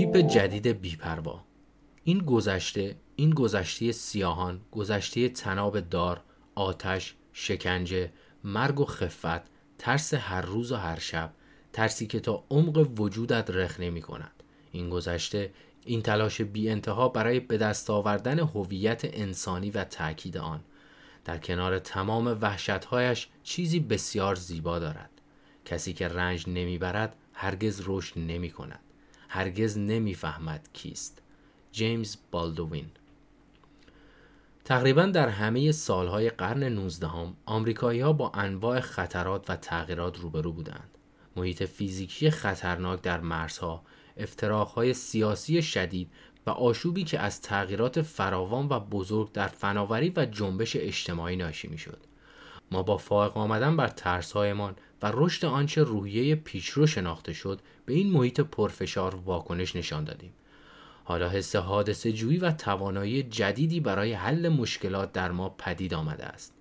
تیپ جدید بیپروا. این گذشته این گذشته سیاهان گذشته تناب دار آتش شکنجه مرگ و خفت ترس هر روز و هر شب ترسی که تا عمق وجودت رخ نمی کند این گذشته این تلاش بی انتها برای به دست آوردن هویت انسانی و تاکید آن. در کنار تمام وحشتهایش چیزی بسیار زیبا دارد. کسی که رنج نمی‌برد هرگز رشد نمی کند هرگز نمی‌فهمد کیست جیمز بالدوین تقریبا در همه سالهای قرن 19 هم آمریکایی ها با انواع خطرات و تغییرات روبرو بودند. محیط فیزیکی خطرناک در مرزها، افتراقهای سیاسی شدید و آشوبی که از تغییرات فراوان و بزرگ در فناوری و جنبش اجتماعی ناشی می‌شد. ما با فائق آمدن بر ترسهایمان و رشد آنچه روحیه پیشرو شناخته شد به این محیط پرفشار واکنش نشان دادیم. حالا حس حادثه جویی و توانایی جدیدی برای حل مشکلات در ما پدید آمده است.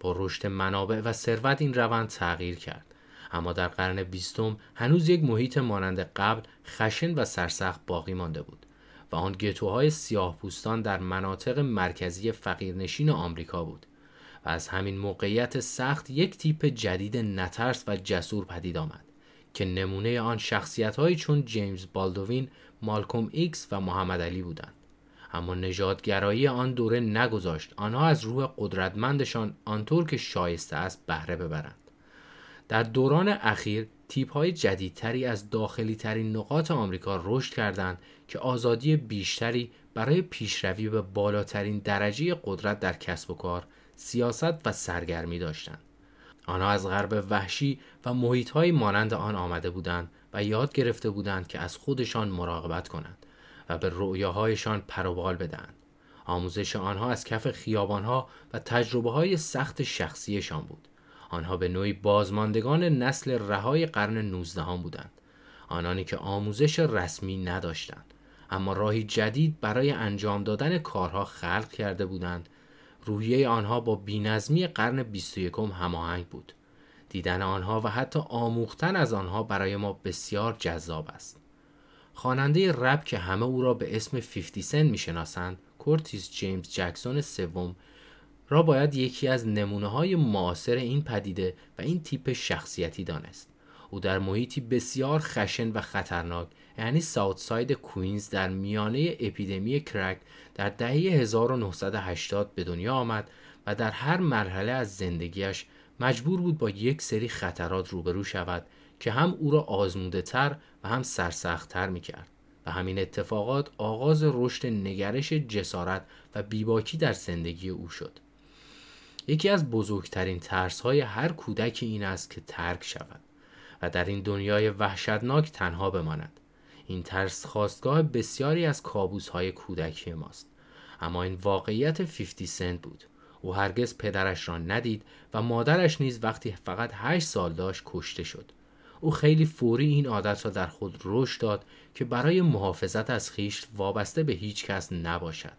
با رشد منابع و ثروت این روند تغییر کرد. اما در قرن بیستم هنوز یک محیط مانند قبل خشن و سرسخت باقی مانده بود و آن گتوهای سیاه پوستان در مناطق مرکزی فقیرنشین آمریکا بود و از همین موقعیت سخت یک تیپ جدید نترس و جسور پدید آمد که نمونه آن شخصیت چون جیمز بالدوین مالکوم ایکس و محمد علی بودند. اما نژادگرایی آن دوره نگذاشت آنها از روح قدرتمندشان آنطور که شایسته است بهره ببرند. در دوران اخیر تیپ های جدیدتری از داخلی ترین نقاط آمریکا رشد کردند که آزادی بیشتری برای پیشروی به بالاترین درجه قدرت در کسب و کار، سیاست و سرگرمی داشتند. آنها از غرب وحشی و محیط های مانند آن آمده بودند و یاد گرفته بودند که از خودشان مراقبت کنند و به رؤیاهایشان پروبال بدهند. آموزش آنها از کف خیابانها و تجربه های سخت شخصیشان بود. آنها به نوعی بازماندگان نسل رهای قرن 19 بودند. آنانی که آموزش رسمی نداشتند اما راهی جدید برای انجام دادن کارها خلق کرده بودند روحیه آنها با بینظمی قرن 21 هماهنگ بود دیدن آنها و حتی آموختن از آنها برای ما بسیار جذاب است. خواننده رپ که همه او را به اسم 50 Cent می‌شناسند، کورتیس جیمز جکسون سوم را باید یکی از نمونه های معاصر این پدیده و این تیپ شخصیتی دانست. او در محیطی بسیار خشن و خطرناک یعنی South Side Queens در میانه اپیدمی کرک در دهه 1980 به دنیا آمد و در هر مرحله از زندگیش مجبور بود با یک سری خطرات روبرو شود که هم او را آزموده تر و هم سرسخت تر می کرد و همین اتفاقات آغاز رشد نگرش جسارت و بیباکی در زندگی او شد. یکی از بزرگترین ترس های هر کودکی این است که ترک شود و در این دنیای وحشتناک تنها بماند. این ترس خواستگاه بسیاری از کابوس های کودکی ماست. اما این واقعیت 50 سنت بود. او هرگز پدرش را ندید و مادرش نیز وقتی فقط 8 سال داشت کشته شد. او خیلی فوری این عادت را در خود رشد داد که برای محافظت از خیش وابسته به هیچ کس نباشد.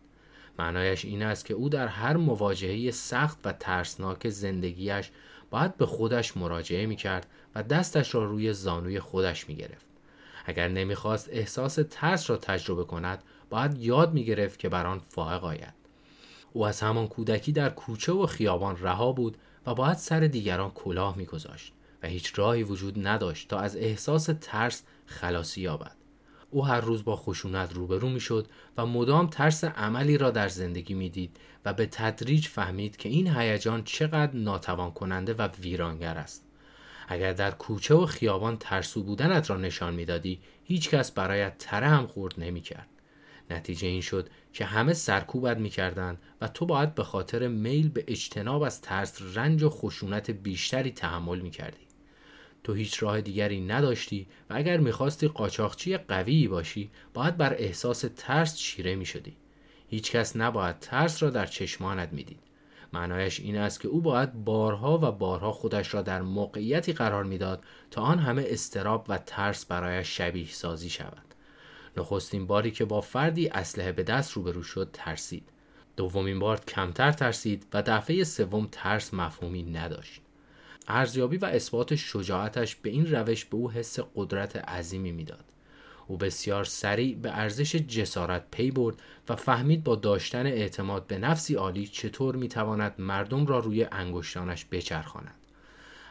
معنایش این است که او در هر مواجهه سخت و ترسناک زندگیش باید به خودش مراجعه می کرد و دستش را روی زانوی خودش می گرفت. اگر نمی‌خواست احساس ترس را تجربه کند باید یاد می گرفت که بر آن فائق آید. او از همان کودکی در کوچه و خیابان رها بود و باید سر دیگران کلاه میگذاشت و هیچ راهی وجود نداشت تا از احساس ترس خلاصی یابد او هر روز با خشونت روبرو می‌شد و مدام ترس عملی را در زندگی می‌دید و به تدریج فهمید که این هیجان چقدر ناتوان کننده و ویرانگر است اگر در کوچه و خیابان ترسو بودنت را نشان می‌دادی هیچ کس برایت تره هم خورد نمی‌کرد. نتیجه این شد که همه سرکوبت می‌کردند و تو باید به خاطر میل به اجتناب از ترس رنج و خشونت بیشتری تحمل می‌کردی. تو هیچ راه دیگری نداشتی و اگر می‌خواستی قاچاقچی قویی باشی باید بر احساس ترس چیره هیچ کس نباید ترس را در چشمانت می‌دید. معنایش این است که او باید بارها و بارها خودش را در موقعیتی قرار می‌داد تا آن همه استراب و ترس برایش شبیه سازی شود. نخستین باری که با فردی اسلحه به دست روبرو شد ترسید. دومین بار کمتر ترسید و دفعه سوم ترس مفهومی نداشت. ارزیابی و اثبات شجاعتش به این روش به او حس قدرت عظیمی می‌داد. او بسیار سریع به ارزش جسارت پی برد و فهمید با داشتن اعتماد به نفسی عالی چطور می‌تواند مردم را روی انگشتانش بچرخاند.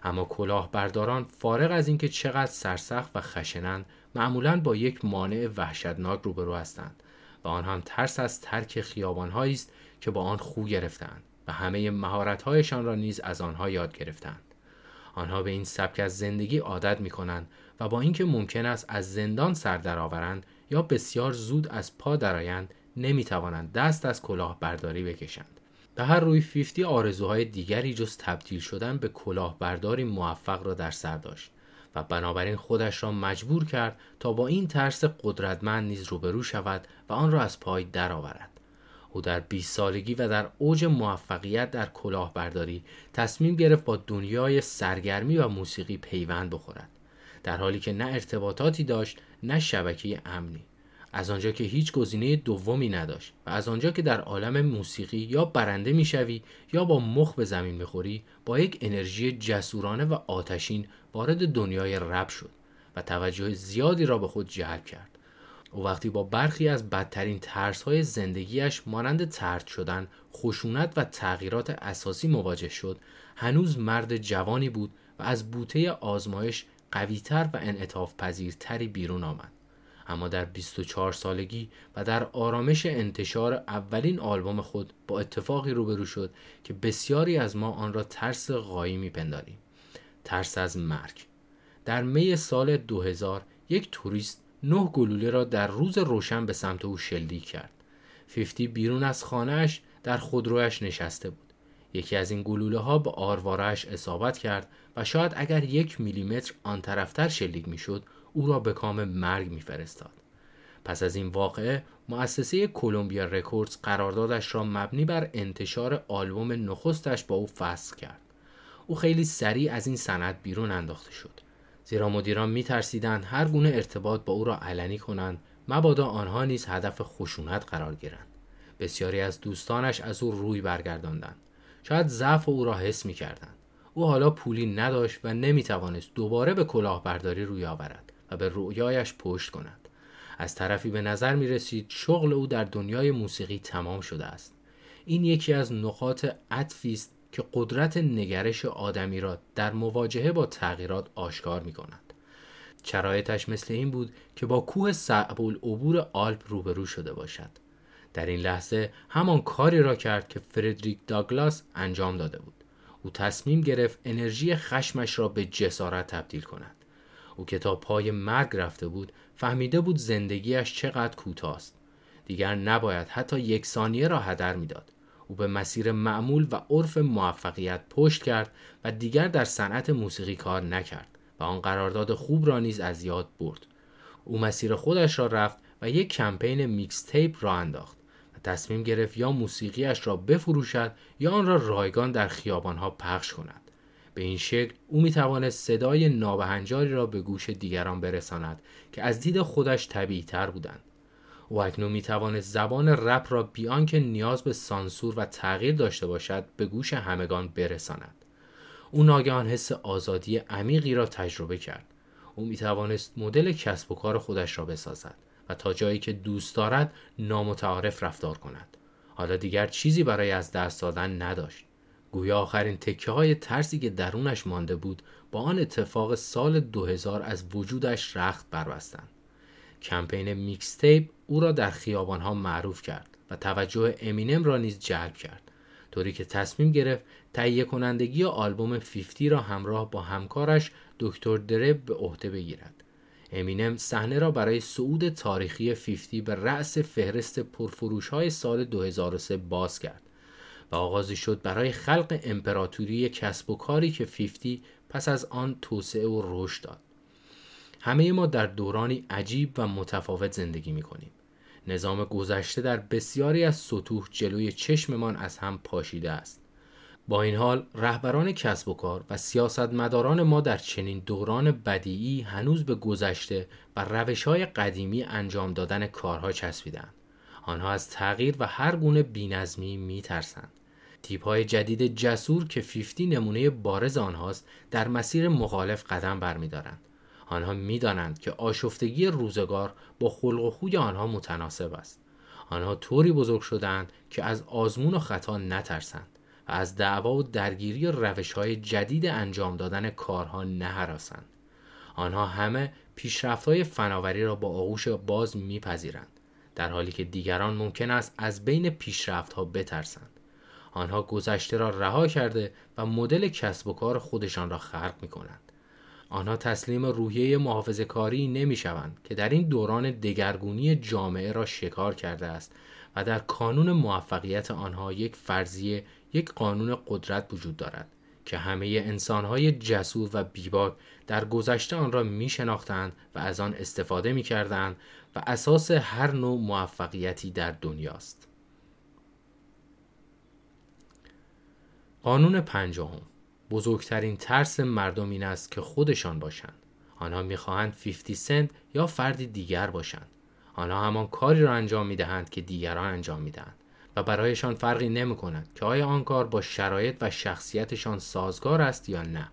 اما کلاهبرداران فارغ از اینکه چقدر سرسخت و خشنند معمولا با یک مانع وحشتناک روبرو هستند و آن هم ترس از ترک خیابانهایی است که با آن خو گرفتند و همه مهارتهایشان را نیز از آنها یاد گرفتند آنها به این سبک از زندگی عادت می کنند و با اینکه ممکن است از زندان سر درآورند یا بسیار زود از پا درآیند نمی توانند دست از کلاه برداری بکشند. به هر روی 50 آرزوهای دیگری جز تبدیل شدن به کلاهبرداری موفق را در سر داشت و بنابراین خودش را مجبور کرد تا با این ترس قدرتمند نیز روبرو شود و آن را از پای درآورد. او در 20 سالگی و در اوج موفقیت در کلاهبرداری تصمیم گرفت با دنیای سرگرمی و موسیقی پیوند بخورد. در حالی که نه ارتباطاتی داشت نه شبکه امنی. از آنجا که هیچ گزینه دومی نداشت و از آنجا که در عالم موسیقی یا برنده می‌شوی یا با مخ به زمین می‌خوری با یک انرژی جسورانه و آتشین وارد دنیای رب شد و توجه زیادی را به خود جلب کرد. او وقتی با برخی از بدترین ترس های زندگیش مانند ترد شدن، خشونت و تغییرات اساسی مواجه شد، هنوز مرد جوانی بود و از بوته آزمایش قویتر و انعطاف پذیرتری بیرون آمد. اما در 24 سالگی و در آرامش انتشار اولین آلبوم خود با اتفاقی روبرو شد که بسیاری از ما آن را ترس غایی میپنداریم. ترس از مرگ. در می سال 2000 یک توریست نه گلوله را در روز روشن به سمت او شلیک کرد. فیفتی بیرون از خانهش در خودرویش نشسته بود. یکی از این گلوله ها به آروارش اصابت کرد و شاید اگر یک میلیمتر آن طرفتر شلیک می‌شد او را به کام مرگ میفرستاد. پس از این واقعه مؤسسه کلمبیا رکوردز قراردادش را مبنی بر انتشار آلبوم نخستش با او فسخ کرد. او خیلی سریع از این صحنه بیرون انداخته شد. زیرا مدیران میترسیدند هر گونه ارتباط با او را علنی کنند مبادا آنها نیز هدف خشونت قرار گیرند. بسیاری از دوستانش از او روی برگرداندند. شاید ضعف او را حس می‌کردند. او حالا پولی نداشت و نمی‌توانست دوباره به کلاهبرداری روی آورد و به رویایش پشت کند. از طرفی به نظر می رسید شغل او در دنیای موسیقی تمام شده است. این یکی از نقاط عطفی است که قدرت نگرش آدمی را در مواجهه با تغییرات آشکار می کند. شرایطش مثل این بود که با کوه صعب العبور آلپ روبرو شده باشد. در این لحظه همان کاری را کرد که فردریک داگلاس انجام داده بود. او تصمیم گرفت انرژی خشمش را به جسارت تبدیل کند. او که تا پای مرگ رفته بود فهمیده بود زندگیش چقدر کوتاه است. دیگر نباید حتی یک ثانیه را هدر می‌داد. او به مسیر معمول و عرف موفقیت پشت کرد و دیگر در صنعت موسیقی کار نکرد و آن قرارداد خوب را نیز از یاد برد. او مسیر خودش را رفت و یک کمپین میکس تیپ را انداخت و تصمیم گرفت یا موسیقیش را بفروشد یا آن را رایگان در خیابانها پخش کند. به این شکل او می توانست صدای نابهنجاری را به گوش دیگران برساند که از دید خودش طبیعی تر بودند. اکنون می توانست زبان رپ را بیان که نیاز به سانسور و تغییر داشته باشد به گوش همگان برساند. او ناگهان حس آزادی عمیقی را تجربه کرد. او می توانست مدل کسب و کار خودش را بسازد و تا جایی که دوست دارد نامتعارف رفتار کند. حالا دیگر چیزی برای از دست دادن نداشت. گویا آخرین تکه های ترسی که درونش مانده بود با آن اتفاق سال 2000 از وجودش رخت بربستند. کمپین میکستیپ او را در خیابانها معروف کرد و توجه امینم را نیز جلب کرد. طوری که تصمیم گرفت تهیه کنندگی آلبوم 50 را همراه با همکارش دکتر درب به عهده بگیرد. امینم صحنه را برای صعود تاریخی 50 به رأس فهرست پرفروش های سال 2003 باز کرد و آغازی شد برای خلق امپراتوری کسب و کاری که 50 پس از آن توسعه و رشد داد. همه ما در دورانی عجیب و متفاوت زندگی می کنیم. نظام گذشته در بسیاری از سطوح جلوی چشممان از هم پاشیده است. با این حال رهبران کسب و کار و سیاستمداران ما در چنین دوران بدیعی هنوز به گذشته و روش های قدیمی انجام دادن کارها چسبیدند. آنها از تغییر و هر گونه بینظمی می ترسند. تیپ های جدید جسور که 50 نمونه بارز آنهاست در مسیر مخالف قدم برمیدارند. آنها می‌دانند که آشفتگی روزگار با خلق و خوی آنها متناسب است. آنها طوری بزرگ شدند که از آزمون و خطا نترسند و از دعوا و درگیری و روش های جدید انجام دادن کارها نهراسند. آنها همه پیشرفت های فناوری را با آغوش باز میپذیرند در حالی که دیگران ممکن است از بین پیشرفت ها بترسند. آنها گذشته را رها کرده و مدل کسب و کار خودشان را خلق می کنند. آنها تسلیم روحیه محافظ کاری نمی شوند که در این دوران دگرگونی جامعه را شکار کرده است و در کانون موفقیت آنها یک فرضیه یک قانون قدرت وجود دارد که همه انسانهای جسور و بیباک در گذشته آن را می شناختند و از آن استفاده می کردند و اساس هر نوع موفقیتی در دنیاست. قانون پنجم بزرگترین ترس مردم این است که خودشان باشند. آنها می‌خواهند 50 سنت یا فردی دیگر باشند. آنها همان کاری را انجام می دهند که دیگران انجام می دهند و برایشان فرقی نمی کند که آیا آن کار با شرایط و شخصیتشان سازگار است یا نه.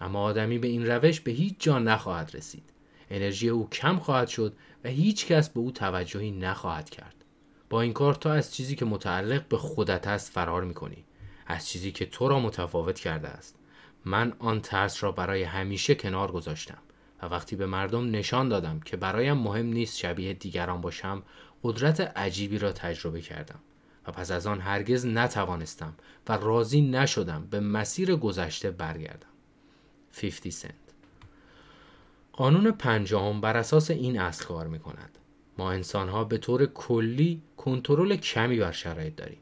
اما آدمی به این روش به هیچ جا نخواهد رسید. انرژی او کم خواهد شد و هیچ کس به او توجهی نخواهد کرد. با این کار تو از چیزی که متعلق به خودت است فرار می کنی. از چیزی که تو را متفاوت کرده است. من آن ترس را برای همیشه کنار گذاشتم و وقتی به مردم نشان دادم که برایم مهم نیست شبیه دیگران باشم قدرت عجیبی را تجربه کردم و پس از آن هرگز نتوانستم و راضی نشدم به مسیر گذشته برگردم. 50 سنت. قانون پنجم بر اساس این اصل کار می ما انسان ها به طور کلی کنترل کمی بر شرایط داریم.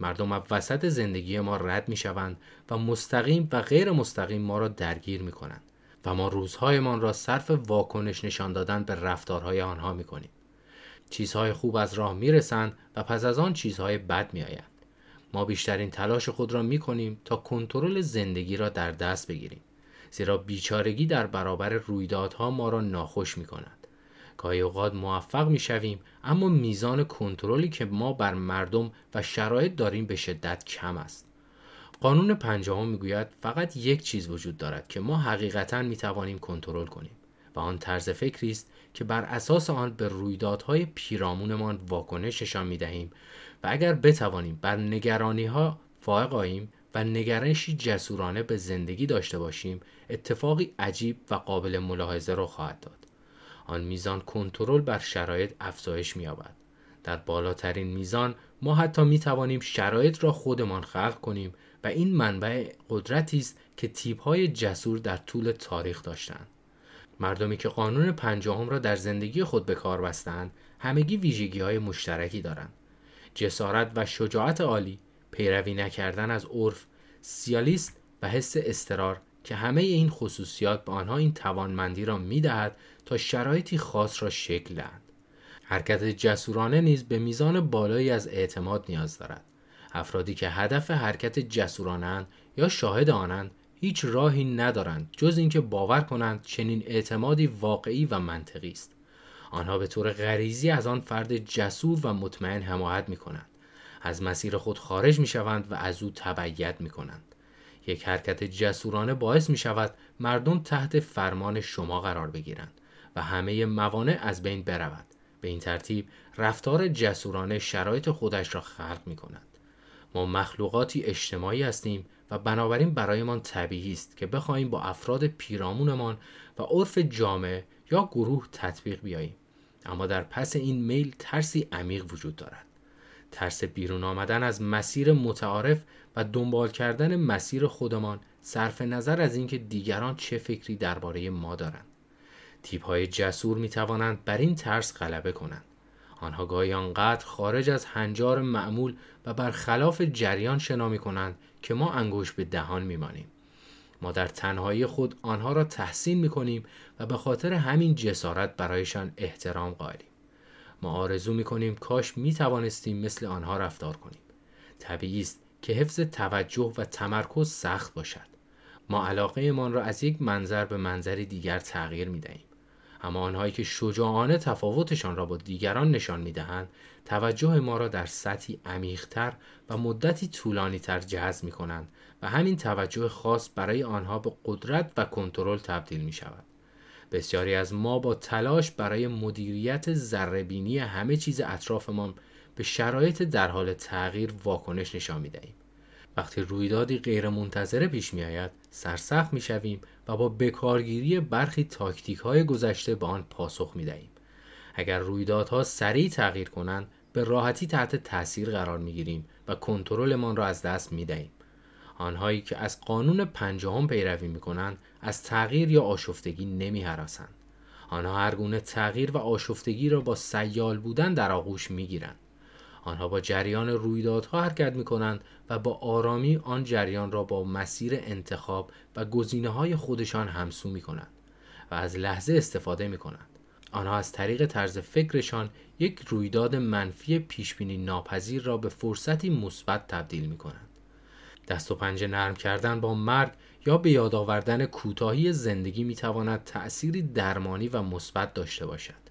مردم از وسط زندگی ما رد می شوند و مستقیم و غیر مستقیم ما را درگیر می کنند و ما روزهایمان را صرف واکنش نشان دادن به رفتارهای آنها می کنیم. چیزهای خوب از راه می رسند و پس از آن چیزهای بد می آیند. ما بیشترین تلاش خود را می کنیم تا کنترل زندگی را در دست بگیریم. زیرا بیچارگی در برابر رویدادها ما را ناخوش می کند. گاهی اوقات موفق می شویم اما میزان کنترلی که ما بر مردم و شرایط داریم به شدت کم است. قانون پنجم می‌گوید فقط یک چیز وجود دارد که ما حقیقتا می توانیم کنترل کنیم و آن طرز فکری است که بر اساس آن به رویدادهای پیرامونمان واکنششان می دهیم و اگر بتوانیم بر نگرانی ها فائق آییم و نگرشی جسورانه به زندگی داشته باشیم اتفاقی عجیب و قابل ملاحظه را خواهد داد آن میزان کنترل بر شرایط افزایش می‌یابد. در بالاترین میزان ما حتی می توانیم شرایط را خودمان خلق کنیم و این منبع قدرتی است که تیپ‌های جسور در طول تاریخ داشتند. مردمی که قانون پنجم را در زندگی خود به کار بستند همگی ویژگی های مشترکی دارند. جسارت و شجاعت عالی پیروی نکردن از عرف سیالیست و حس استرار که همه این خصوصیات به آنها این توانمندی را می دهد تا شرایطی خاص را شکل دهند. حرکت جسورانه نیز به میزان بالایی از اعتماد نیاز دارد. افرادی که هدف حرکت جسورانند یا شاهد آنند هیچ راهی ندارند جز اینکه باور کنند چنین اعتمادی واقعی و منطقی است. آنها به طور غریزی از آن فرد جسور و مطمئن حمایت می کنند. از مسیر خود خارج می شوند و از او تبعیت می کنند. یک حرکت جسورانه باعث می شود مردم تحت فرمان شما قرار بگیرند و همه موانع از بین برود. به این ترتیب رفتار جسورانه شرایط خودش را خلق می کند. ما مخلوقاتی اجتماعی هستیم و بنابراین برایمان طبیعی است که بخواهیم با افراد پیرامونمان و عرف جامعه یا گروه تطبیق بیاییم. اما در پس این میل ترسی عمیق وجود دارد. ترس بیرون آمدن از مسیر متعارف و دنبال کردن مسیر خودمان صرف نظر از اینکه دیگران چه فکری درباره ما دارند تیپ های جسور می توانند بر این ترس غلبه کنند آنها گاهی آنقدر خارج از هنجار معمول و برخلاف جریان شنا می کنند که ما انگوش به دهان می مانیم. ما در تنهایی خود آنها را تحسین می کنیم و به خاطر همین جسارت برایشان احترام قائلیم. ما آرزو می کنیم کاش می توانستیم مثل آنها رفتار کنیم. طبیعی است که حفظ توجه و تمرکز سخت باشد. ما علاقه من را از یک منظر به منظری دیگر تغییر می دهیم. اما آنهایی که شجاعانه تفاوتشان را با دیگران نشان می دهند توجه ما را در سطحی عمیقتر و مدتی طولانی تر جذب می کنند و همین توجه خاص برای آنها به قدرت و کنترل تبدیل می شود. بسیاری از ما با تلاش برای مدیریت ذرهبینی همه چیز اطرافمان به شرایط در حال تغییر واکنش نشان می‌دهیم وقتی رویدادی غیرمنتظره پیش می آید سرسخت می شویم و با بکارگیری برخی تاکتیک های گذشته به آن پاسخ می دهیم. اگر رویدادها سریع تغییر کنند به راحتی تحت تاثیر قرار می گیریم و کنترلمان را از دست می دهیم. آنهایی که از قانون پنجاهم پیروی می کنند از تغییر یا آشفتگی نمی هراسند. آنها هر گونه تغییر و آشفتگی را با سیال بودن در آغوش می گیرند. آنها با جریان رویدادها حرکت می کنند و با آرامی آن جریان را با مسیر انتخاب و گزینه های خودشان همسو می کنند و از لحظه استفاده می کنند. آنها از طریق طرز فکرشان یک رویداد منفی پیشبینی ناپذیر را به فرصتی مثبت تبدیل می کنند. دست و پنجه نرم کردن با مرگ یا به یاد آوردن کوتاهی زندگی می تواند تأثیری درمانی و مثبت داشته باشد.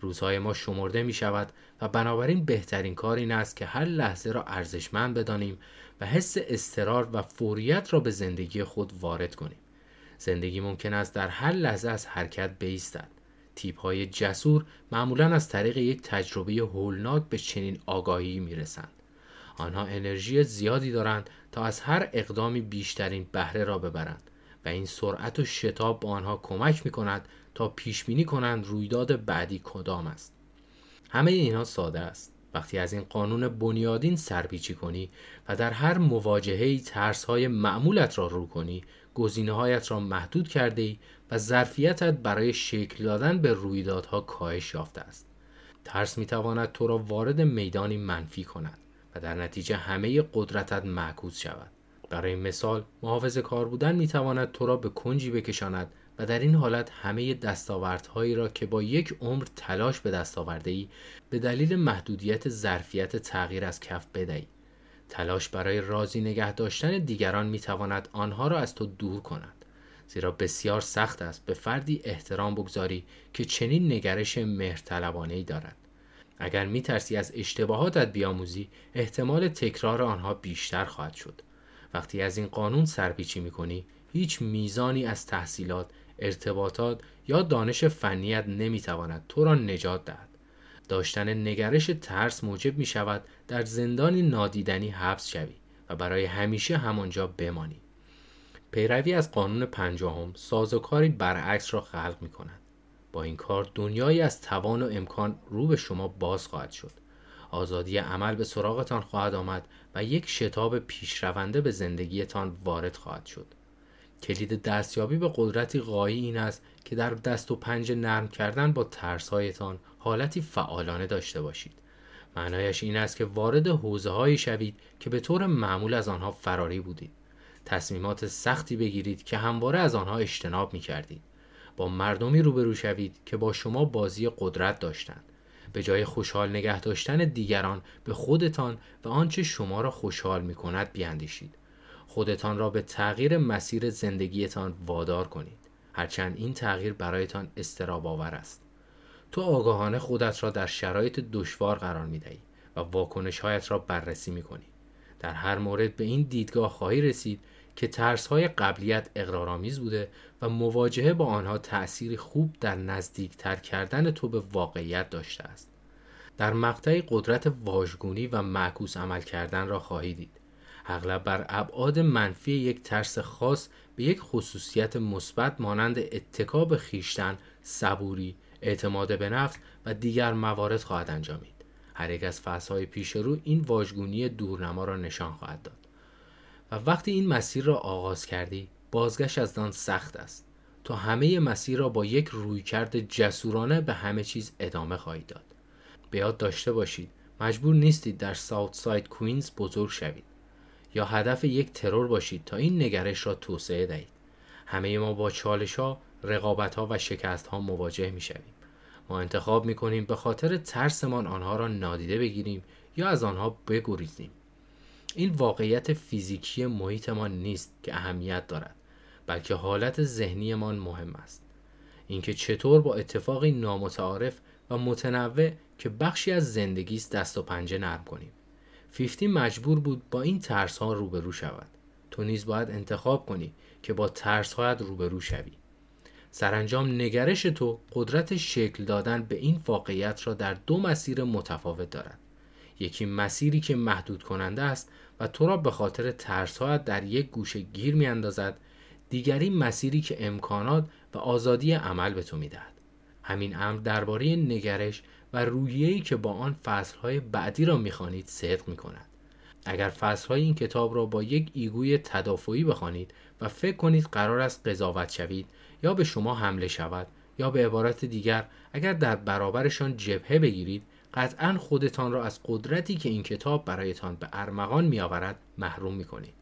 روزهای ما شمرده می شود و بنابراین بهترین کار این است که هر لحظه را ارزشمند بدانیم و حس استرار و فوریت را به زندگی خود وارد کنیم. زندگی ممکن است در هر لحظه از حرکت بیستد. تیپ های جسور معمولا از طریق یک تجربه هولناک به چنین آگاهی می رسند. آنها انرژی زیادی دارند تا از هر اقدامی بیشترین بهره را ببرند و این سرعت و شتاب به آنها کمک می کند تا پیش بینی کنند رویداد بعدی کدام است. همه اینها ساده است. وقتی از این قانون بنیادین سرپیچی کنی و در هر مواجهه ترس های معمولت را رو کنی گزینه هایت را محدود کرده ای و ظرفیتت برای شکل دادن به رویدادها کاهش یافته است. ترس می تواند تو را وارد میدانی منفی کند و در نتیجه همه قدرتت معکوس شود. برای مثال محافظ کار بودن می تواند تو را به کنجی بکشاند و در این حالت همه دستاوردهایی را که با یک عمر تلاش به دست آورده ای به دلیل محدودیت ظرفیت تغییر از کف بدهی. تلاش برای راضی نگه داشتن دیگران می تواند آنها را از تو دور کند. زیرا بسیار سخت است به فردی احترام بگذاری که چنین نگرش مهرطلبانه ای دارد. اگر می ترسی از اشتباهاتت بیاموزی احتمال تکرار آنها بیشتر خواهد شد. وقتی از این قانون سرپیچی می کنی هیچ میزانی از تحصیلات ارتباطات یا دانش فنیت نمی‌تواند تو را نجات دهد. داشتن نگرش ترس موجب می شود در زندانی نادیدنی حبس شوی و برای همیشه همانجا بمانی. پیروی از قانون پنجاهم سازوکاری برعکس را خلق می کند با این کار دنیایی از توان و امکان رو به شما باز خواهد شد. آزادی عمل به سراغتان خواهد آمد و یک شتاب پیشرونده به زندگیتان وارد خواهد شد. کلید دستیابی به قدرتی قایی این است که در دست و پنجه نرم کردن با ترسهایتان حالتی فعالانه داشته باشید. معنایش این است که وارد حوزه هایی شوید که به طور معمول از آنها فراری بودید. تصمیمات سختی بگیرید که همواره از آنها اجتناب می کردید با مردمی روبرو شوید که با شما بازی قدرت داشتند. به جای خوشحال نگه داشتن دیگران به خودتان و آنچه شما را خوشحال می کند بیاندیشید خودتان را به تغییر مسیر زندگیتان وادار کنید. هرچند این تغییر برایتان استراب آور است. تو آگاهانه خودت را در شرایط دشوار قرار می دهی و واکنش هایت را بررسی می کنی. در هر مورد به این دیدگاه خواهی رسید که ترس های قبلیت اقرارآمیز بوده و مواجهه با آنها تأثیری خوب در نزدیکتر کردن تو به واقعیت داشته است. در مقطع قدرت واژگونی و معکوس عمل کردن را خواهی دید. اغلب بر ابعاد منفی یک ترس خاص به یک خصوصیت مثبت مانند اتکاب خیشتن، صبوری، اعتماد به نفس و دیگر موارد خواهد انجامید. هر یک از فصلهای پیش رو این واژگونی دورنما را نشان خواهد داد. و وقتی این مسیر را آغاز کردی بازگشت از آن سخت است. تا همه مسیر را با یک رویکرد جسورانه به همه چیز ادامه خواهید داد. به یاد داشته باشید مجبور نیستید در ساوت ساید کوینز بزرگ شوید. یا هدف یک ترور باشید تا این نگرش را توسعه دهید. همه ما با چالش ها رقابت ها و شکست ها مواجه می شویم ما انتخاب می کنیم به خاطر ترسمان آنها را نادیده بگیریم یا از آنها بگریزیم. این واقعیت فیزیکی محیطمان نیست که اهمیت دارد بلکه حالت ذهنیمان مهم است. اینکه چطور با اتفاقی نامتعارف و متنوع که بخشی از زندگی است دست و پنجه نرم کنیم. فیفتی مجبور بود با این ترس ها روبرو شود. تو نیز باید انتخاب کنی که با ترس هایت روبرو شوی. سرانجام نگرش تو قدرت شکل دادن به این واقعیت را در دو مسیر متفاوت دارد. یکی مسیری که محدود کننده است و تو را به خاطر ترسهایت در یک گوشه گیر می اندازد دیگری مسیری که امکانات و آزادی عمل به تو می‌دهد. همین امر درباره نگرش و رویه‌ای که با آن فصلهای بعدی را می‌خوانید صدق می‌کند. اگر فصلهای این کتاب را با یک ایگوی تدافعی بخوانید و فکر کنید قرار است قضاوت شوید یا به شما حمله شود یا به عبارت دیگر اگر در برابرشان جبهه بگیرید قطعا خودتان را از قدرتی که این کتاب برایتان به ارمغان میآورد محروم می‌کنید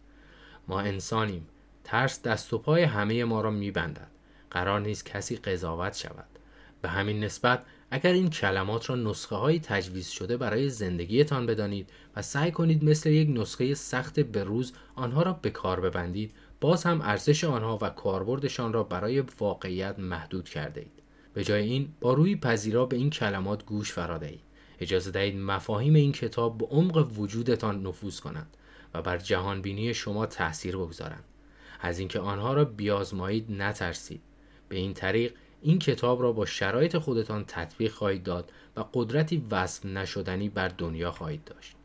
ما انسانیم ترس دست و پای همه ما را میبندد قرار نیست کسی قضاوت شود به همین نسبت اگر این کلمات را نسخه های تجویز شده برای زندگیتان بدانید و سعی کنید مثل یک نسخه سخت به روز آنها را به کار ببندید باز هم ارزش آنها و کاربردشان را برای واقعیت محدود کرده اید. به جای این با روی پذیرا به این کلمات گوش فرا. اجازه دهید مفاهیم این کتاب به عمق وجودتان نفوذ کنند و بر جهانبینی شما تاثیر بگذارند. از اینکه آنها را بیازمایید نترسید. به این طریق این کتاب را با شرایط خودتان تطبیق خواهید داد و قدرتی وصف نشدنی بر دنیا خواهید داشت.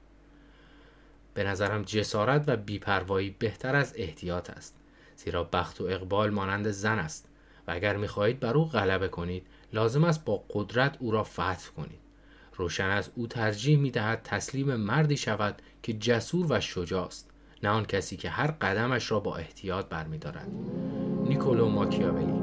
به نظرم جسارت و بیپروایی بهتر از احتیاط است زیرا بخت و اقبال مانند زن است و اگر می‌خواهید بر او غلبه کنید لازم است با قدرت او را فتح کنید روشن از او ترجیح می‌دهد تسلیم مردی شود که جسور و شجاع است نه آن کسی که هر قدمش را با احتیاط برمیدارد. نیکولو ماکیاولی